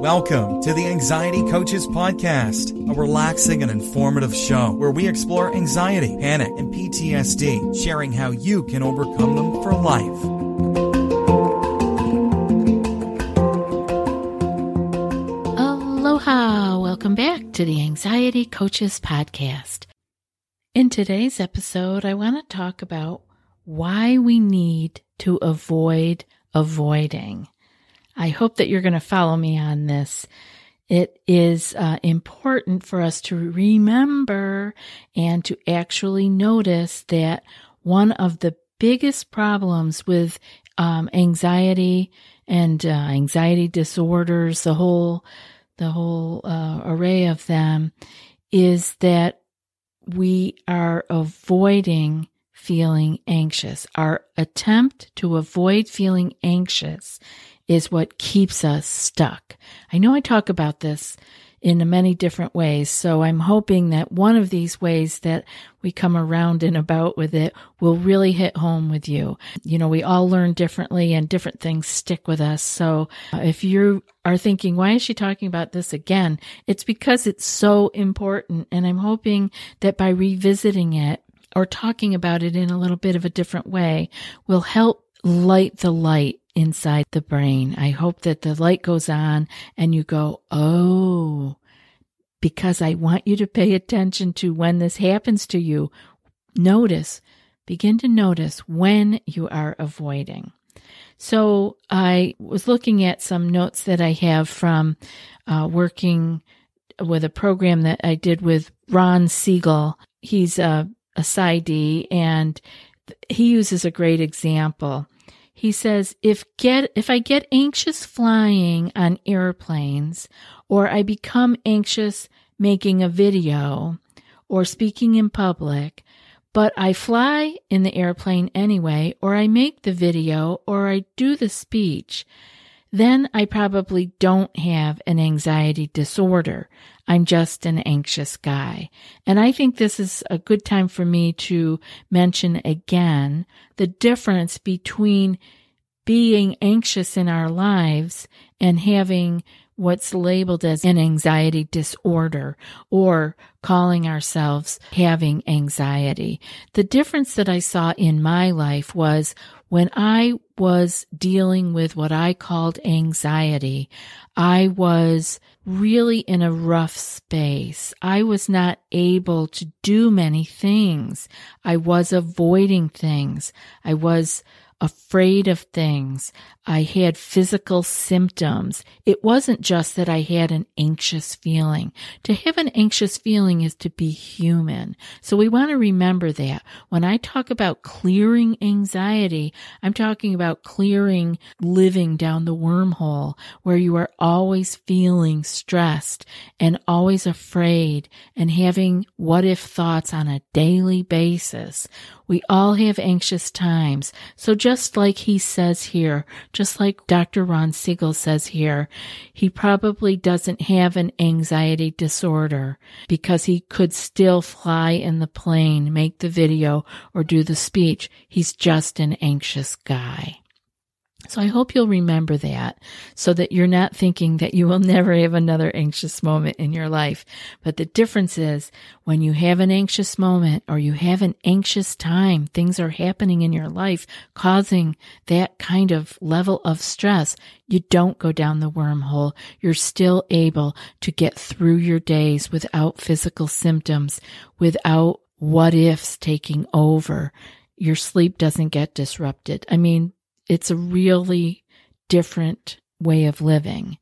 Welcome to the Anxiety Coaches Podcast, a relaxing and informative show where we explore anxiety, panic, and PTSD, sharing how you can overcome them for life. Aloha! Welcome back to the Anxiety Coaches Podcast. In today's episode, I want to talk about why we need to avoid avoiding. I hope that you're going to follow me on this. It is uh, important for us to remember and to actually notice that one of the biggest problems with um, anxiety and uh, anxiety disorders, the whole the whole uh, array of them, is that we are avoiding feeling anxious. Our attempt to avoid feeling anxious is what keeps us stuck. I know I talk about this in many different ways, so I'm hoping that one of these ways that we come around and about with it will really hit home with you. You know, we all learn differently and different things stick with us. So uh, if you are thinking, why is she talking about this again? It's because it's so important. And I'm hoping that by revisiting it or talking about it in a little bit of a different way will help light the light inside the brain. I hope that the light goes on and you go, Oh, because I want you to pay attention to when this happens to you. Notice, begin to notice when you are avoiding. So I was looking at some notes that I have from uh, working with a program that I did with Ron Siegel. He's a, a PsyD and he uses a great example. He says, if get, if I get anxious flying on airplanes or I become anxious making a video or speaking in public, but I fly in the airplane anyway, or I make the video or I do the speech, then I probably don't have an anxiety disorder. I'm just an anxious guy. And I think this is a good time for me to mention again the difference between being anxious in our lives and having what's labeled as an anxiety disorder or calling ourselves having anxiety. The difference that I saw in my life was when I was dealing with what I called anxiety, I was really in a rough space. I was not able to do many things. I was avoiding things. I was afraid of things. I had physical symptoms. It wasn't just that I had an anxious feeling. To have an anxious feeling is to be human. So we want to remember that. When I talk about clearing anxiety, I'm talking about clearing living down the wormhole where you are always feeling stressed and always afraid and having what if thoughts on a daily basis. We all have anxious times. So just like he says here, just like Dr. Ron Siegel says here, he probably doesn't have an anxiety disorder because he could still fly in the plane, make the video, or do the speech. He's just an anxious guy. So I hope you'll remember that so that you're not thinking that you will never have another anxious moment in your life. But the difference is when you have an anxious moment or you have an anxious time, things are happening in your life causing that kind of level of stress. You don't go down the wormhole. You're still able to get through your days without physical symptoms, without what ifs taking over. Your sleep doesn't get disrupted. I mean, it's a really different way of living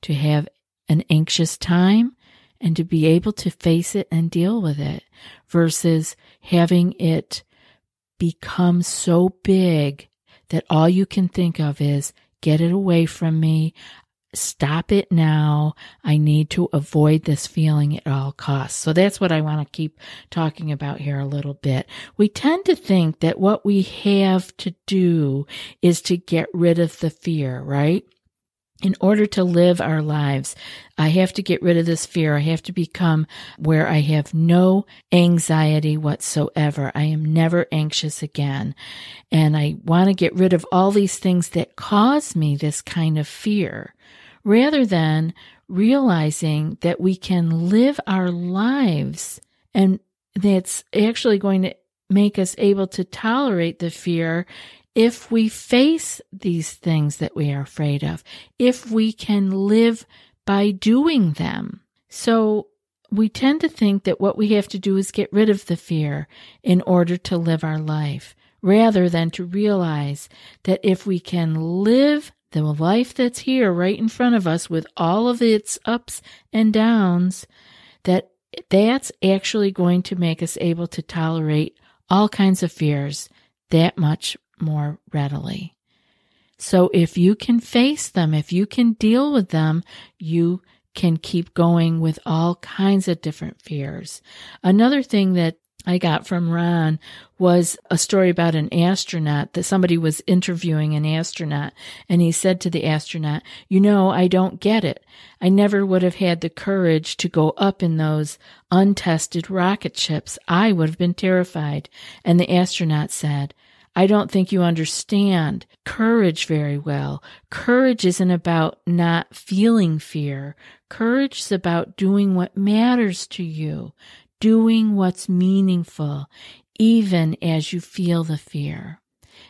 to have an anxious time and to be able to face it and deal with it versus having it become so big that all you can think of is get it away from me. Stop it now. I need to avoid this feeling at all costs. So that's what I want to keep talking about here a little bit. We tend to think that what we have to do is to get rid of the fear, right? in order to live our lives, I have to get rid of this fear. I have to become where I have no anxiety whatsoever. I am never anxious again. And I want to get rid of all these things that cause me this kind of fear rather than realizing that we can live our lives and that's actually going to make us able to tolerate the fear if we face these things that we are afraid of, if we can live by doing them. So we tend to think that what we have to do is get rid of the fear in order to live our life, rather than to realize that if we can live the life that's here right in front of us with all of its ups and downs, that that's actually going to make us able to tolerate all kinds of fears that much more readily. So if you can face them, if you can deal with them, you can keep going with all kinds of different fears. Another thing that I got from Ron was a story about an astronaut that somebody was interviewing an astronaut and he said to the astronaut, you know, I don't get it. I never would have had the courage to go up in those untested rocket ships. I would have been terrified. And the astronaut said, I don't think you understand courage very well. Courage isn't about not feeling fear. Courage is about doing what matters to you, doing what's meaningful, even as you feel the fear.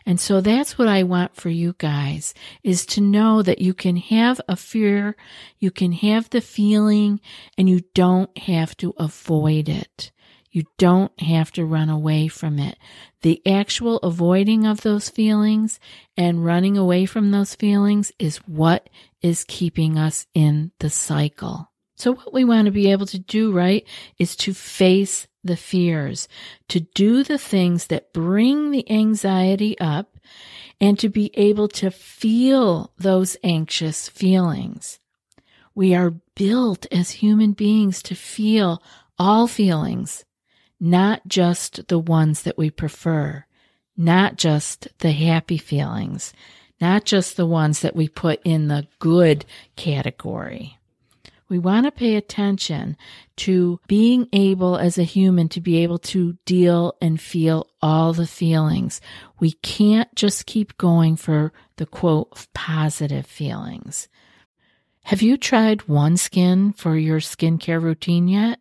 And so that's what I want for you guys is to know that you can have a fear, you can have the feeling, and you don't have to avoid it. You don't have to run away from it. The actual avoiding of those feelings and running away from those feelings is what is keeping us in the cycle. So what we want to be able to do, right, is to face the fears, to do the things that bring the anxiety up and to be able to feel those anxious feelings. We are built as human beings to feel all feelings not just the ones that we prefer, not just the happy feelings, not just the ones that we put in the good category. We want to pay attention to being able as a human to be able to deal and feel all the feelings. We can't just keep going for the quote positive feelings. Have you tried OneSkin for your skincare routine yet?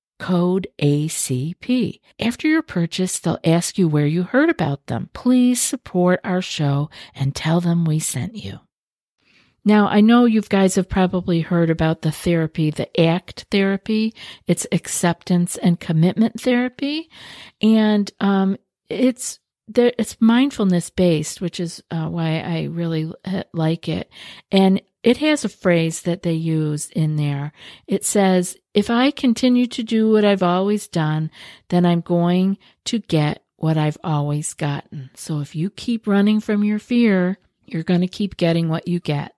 code ACP. After your purchase, they'll ask you where you heard about them. Please support our show and tell them we sent you. Now, I know you guys have probably heard about the therapy, the ACT therapy. It's acceptance and commitment therapy. And um, it's it's mindfulness based, which is uh, why I really uh, like it. And it has a phrase that they use in there. It says, if I continue to do what I've always done, then I'm going to get what I've always gotten. So if you keep running from your fear, you're going to keep getting what you get.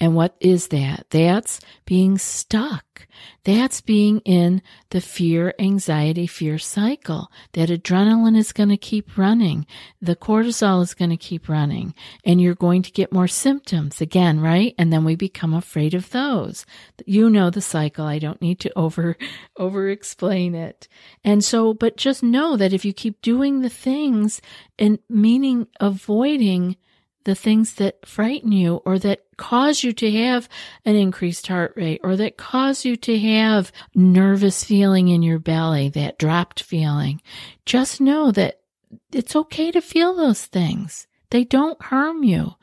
And what is that? That's being stuck. That's being in the fear, anxiety, fear cycle. That adrenaline is going to keep running. The cortisol is going to keep running and you're going to get more symptoms again, right? And then we become afraid of those. You know the cycle. I don't need to over, over explain it. And so, but just know that if you keep doing the things and meaning avoiding the things that frighten you or that cause you to have an increased heart rate or that cause you to have nervous feeling in your belly, that dropped feeling. Just know that it's okay to feel those things. They don't harm you.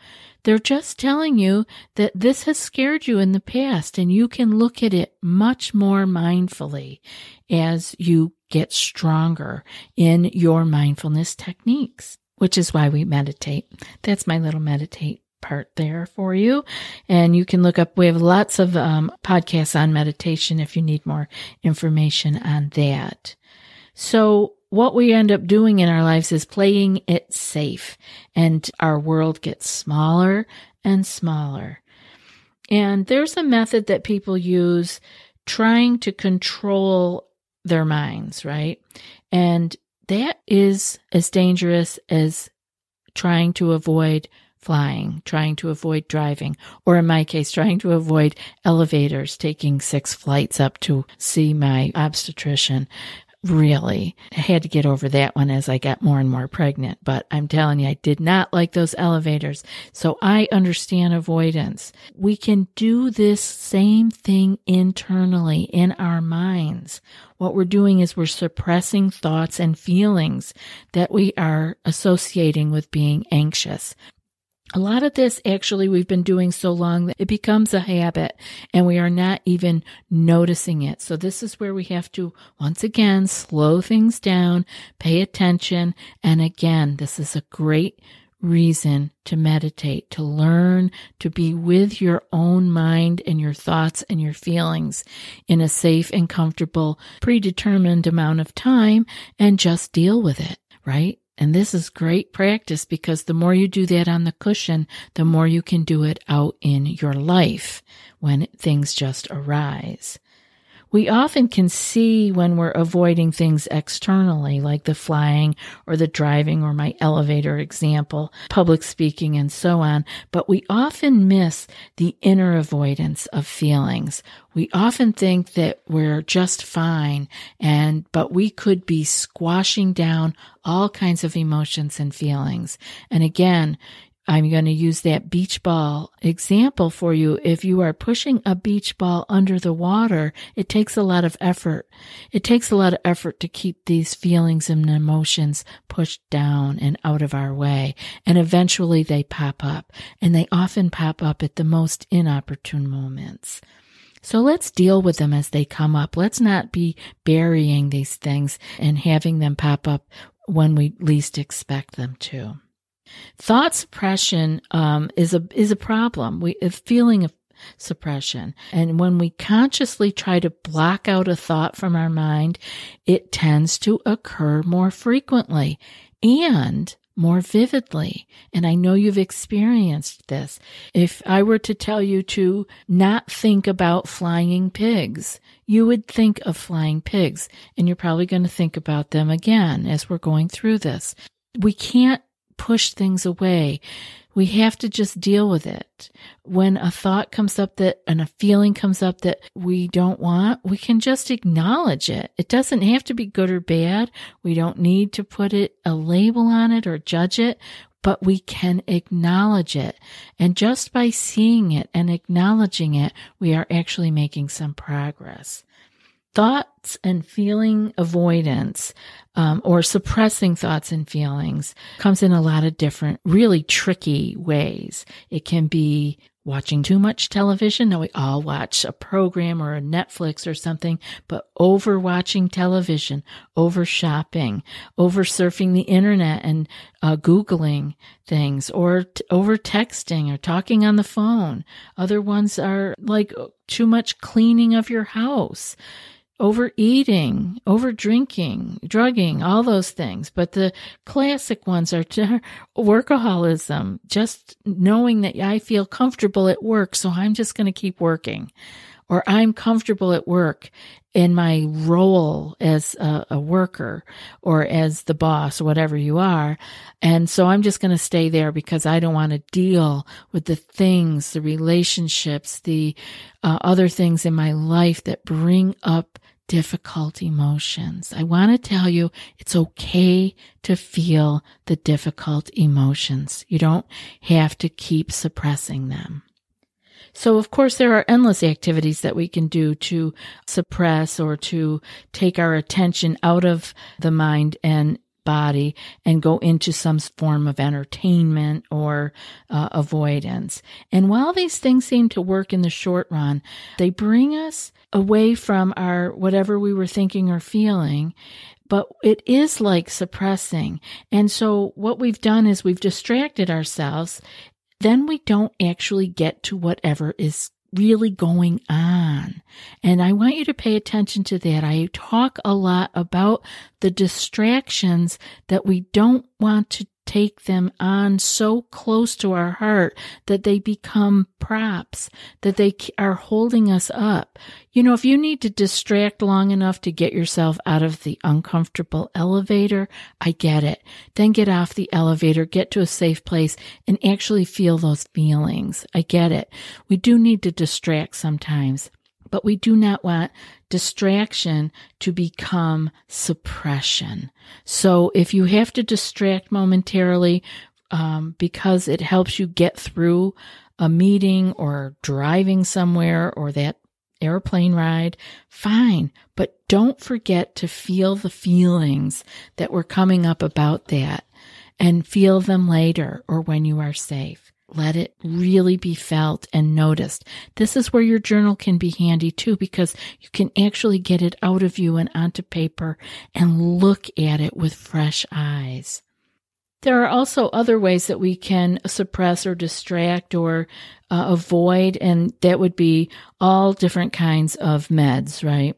They're just telling you that this has scared you in the past and you can look at it much more mindfully as you get stronger in your mindfulness techniques which is why we meditate. That's my little meditate part there for you. And you can look up, we have lots of um, podcasts on meditation if you need more information on that. So what we end up doing in our lives is playing it safe and our world gets smaller and smaller. And there's a method that people use trying to control their minds, right? And that is as dangerous as trying to avoid flying, trying to avoid driving, or in my case, trying to avoid elevators, taking six flights up to see my obstetrician really. I had to get over that one as I got more and more pregnant. But I'm telling you, I did not like those elevators. So I understand avoidance. We can do this same thing internally in our minds. What we're doing is we're suppressing thoughts and feelings that we are associating with being anxious. A lot of this actually we've been doing so long that it becomes a habit and we are not even noticing it. So this is where we have to once again slow things down, pay attention. And again, this is a great reason to meditate, to learn to be with your own mind and your thoughts and your feelings in a safe and comfortable, predetermined amount of time and just deal with it, right? And this is great practice because the more you do that on the cushion, the more you can do it out in your life when things just arise. We often can see when we're avoiding things externally, like the flying or the driving or my elevator example, public speaking and so on, but we often miss the inner avoidance of feelings. We often think that we're just fine and, but we could be squashing down all kinds of emotions and feelings. And again, I'm going to use that beach ball example for you. If you are pushing a beach ball under the water, it takes a lot of effort. It takes a lot of effort to keep these feelings and emotions pushed down and out of our way. And eventually they pop up and they often pop up at the most inopportune moments. So let's deal with them as they come up. Let's not be burying these things and having them pop up when we least expect them to. Thought suppression um, is a is a problem. We a feeling of suppression, and when we consciously try to block out a thought from our mind, it tends to occur more frequently and more vividly. And I know you've experienced this. If I were to tell you to not think about flying pigs, you would think of flying pigs, and you're probably going to think about them again as we're going through this. we can't push things away. We have to just deal with it. When a thought comes up that and a feeling comes up that we don't want, we can just acknowledge it. It doesn't have to be good or bad. We don't need to put it a label on it or judge it, but we can acknowledge it. And just by seeing it and acknowledging it, we are actually making some progress thoughts and feeling avoidance um, or suppressing thoughts and feelings comes in a lot of different really tricky ways. It can be watching too much television. Now we all watch a program or a netflix or something but over watching television over shopping over surfing the internet and uh, googling things or t- over texting or talking on the phone. Other ones are like too much cleaning of your house overeating, overdrinking, drugging, all those things. But the classic ones are workaholism, just knowing that I feel comfortable at work, so I'm just going to keep working. Or I'm comfortable at work in my role as a, a worker or as the boss whatever you are. And so I'm just going to stay there because I don't want to deal with the things, the relationships, the uh, other things in my life that bring up difficult emotions. I want to tell you it's okay to feel the difficult emotions. You don't have to keep suppressing them. So, of course, there are endless activities that we can do to suppress or to take our attention out of the mind and body and go into some form of entertainment or uh, avoidance. And while these things seem to work in the short run, they bring us away from our whatever we were thinking or feeling but it is like suppressing. And so what we've done is we've distracted ourselves. Then we don't actually get to whatever is really going on. And I want you to pay attention to that. I talk a lot about the distractions that we don't want to take them on so close to our heart that they become props, that they are holding us up. You know, if you need to distract long enough to get yourself out of the uncomfortable elevator, I get it. Then get off the elevator, get to a safe place and actually feel those feelings. I get it. We do need to distract sometimes but we do not want distraction to become suppression. So if you have to distract momentarily um, because it helps you get through a meeting or driving somewhere or that airplane ride, fine. But don't forget to feel the feelings that were coming up about that and feel them later or when you are safe. Let it really be felt and noticed. This is where your journal can be handy too, because you can actually get it out of you and onto paper and look at it with fresh eyes. There are also other ways that we can suppress or distract or uh, avoid, and that would be all different kinds of meds, right?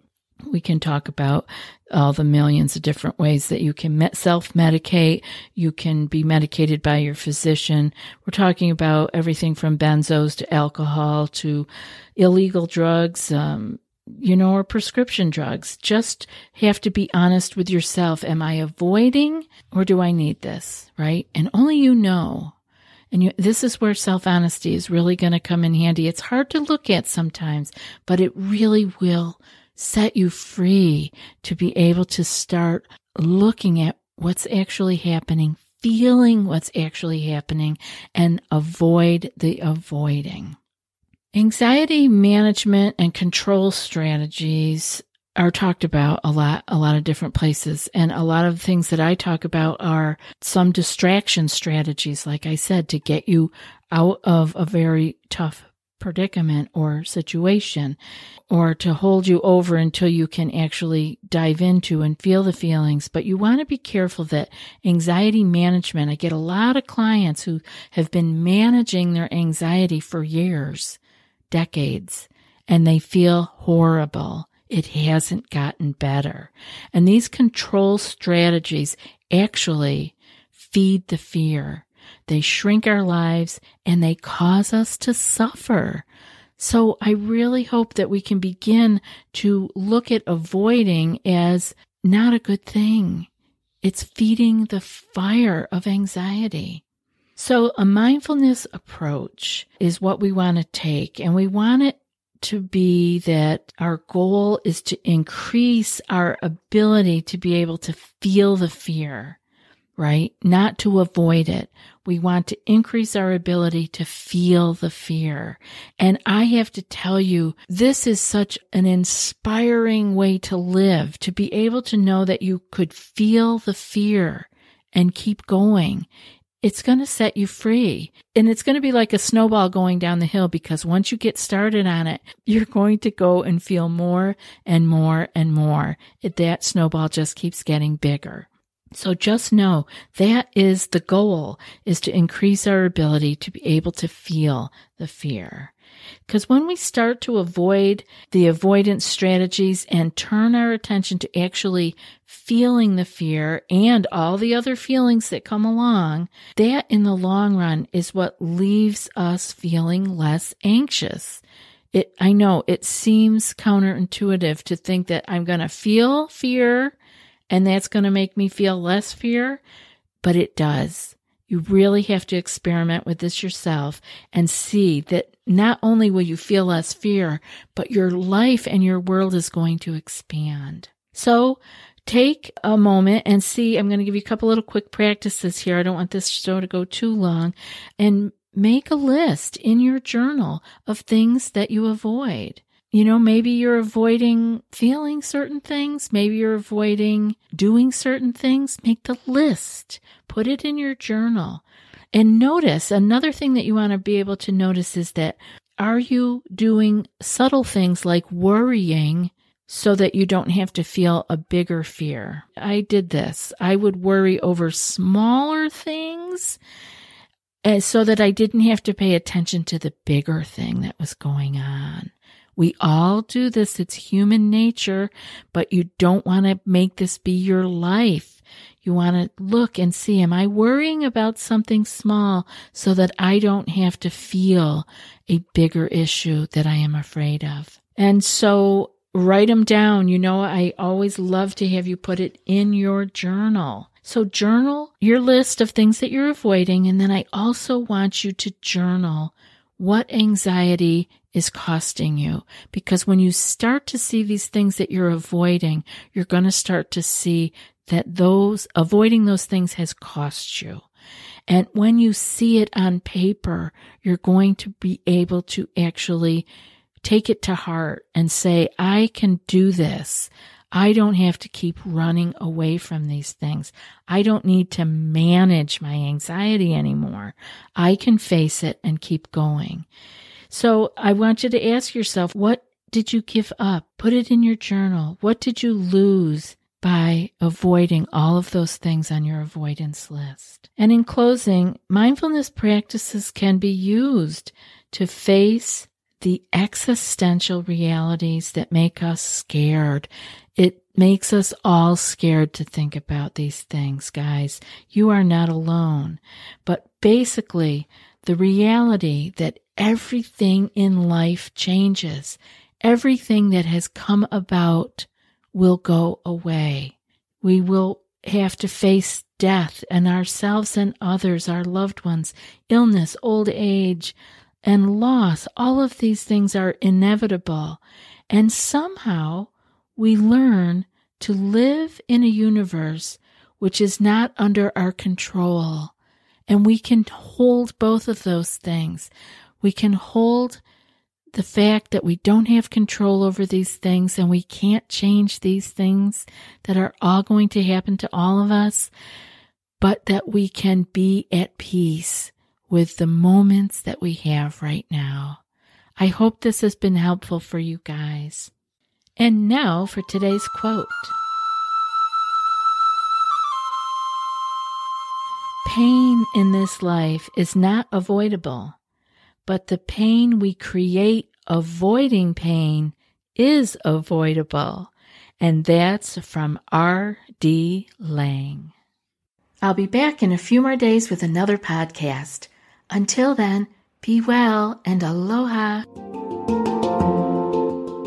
We can talk about all the millions of different ways that you can self medicate. You can be medicated by your physician. We're talking about everything from benzos to alcohol to illegal drugs, um, you know, or prescription drugs. Just have to be honest with yourself. Am I avoiding or do I need this? Right? And only you know. And you, this is where self honesty is really going to come in handy. It's hard to look at sometimes, but it really will set you free to be able to start looking at what's actually happening, feeling what's actually happening, and avoid the avoiding. Anxiety management and control strategies are talked about a lot, a lot of different places. And a lot of things that I talk about are some distraction strategies, like I said, to get you out of a very tough predicament or situation or to hold you over until you can actually dive into and feel the feelings. But you want to be careful that anxiety management, I get a lot of clients who have been managing their anxiety for years, decades, and they feel horrible. It hasn't gotten better. And these control strategies actually feed the fear. They shrink our lives and they cause us to suffer. So I really hope that we can begin to look at avoiding as not a good thing. it's feeding the fire of anxiety. So a mindfulness approach is what we want to take and we want it to be that our goal is to increase our ability to be able to feel the fear, right? Not to avoid it. We want to increase our ability to feel the fear. And I have to tell you, this is such an inspiring way to live, to be able to know that you could feel the fear and keep going it's going to set you free. And it's going to be like a snowball going down the hill because once you get started on it, you're going to go and feel more and more and more. That snowball just keeps getting bigger. So just know that is the goal is to increase our ability to be able to feel the fear. Because when we start to avoid the avoidance strategies and turn our attention to actually feeling the fear and all the other feelings that come along, that in the long run is what leaves us feeling less anxious. It, I know it seems counterintuitive to think that I'm going to feel fear and that's going to make me feel less fear, but it does. You really have to experiment with this yourself and see that not only will you feel less fear, but your life and your world is going to expand. So take a moment and see. I'm going to give you a couple little quick practices here. I don't want this show to go too long and make a list in your journal of things that you avoid. You know, maybe you're avoiding feeling certain things. Maybe you're avoiding doing certain things. Make the list. Put it in your journal. And notice another thing that you want to be able to notice is that are you doing subtle things like worrying so that you don't have to feel a bigger fear? I did this. I would worry over smaller things eh, so that I didn't have to pay attention to the bigger thing that was going on. We all do this. It's human nature, but you don't want to make this be your life. You want to look and see, am I worrying about something small so that I don't have to feel a bigger issue that I am afraid of? And so write them down. You know, I always love to have you put it in your journal. So journal your list of things that you're avoiding. And then I also want you to journal what anxiety is costing you. Because when you start to see these things that you're avoiding, you're going to start to see that those avoiding those things has cost you. And when you see it on paper, you're going to be able to actually take it to heart and say, I can do this. I don't have to keep running away from these things. I don't need to manage my anxiety anymore. I can face it and keep going. So I want you to ask yourself, what did you give up? Put it in your journal. What did you lose by avoiding all of those things on your avoidance list? And in closing, mindfulness practices can be used to face the existential realities that make us scared. Makes us all scared to think about these things, guys. You are not alone. But basically, the reality that everything in life changes. Everything that has come about will go away. We will have to face death and ourselves and others, our loved ones, illness, old age, and loss. All of these things are inevitable. And somehow we learn to live in a universe which is not under our control. And we can hold both of those things. We can hold the fact that we don't have control over these things and we can't change these things that are all going to happen to all of us, but that we can be at peace with the moments that we have right now. I hope this has been helpful for you guys. And now for today's quote. Pain in this life is not avoidable but the pain we create avoiding pain is avoidable. And that's from R.D. Laing. I'll be back in a few more days with another podcast. Until then, be well and aloha.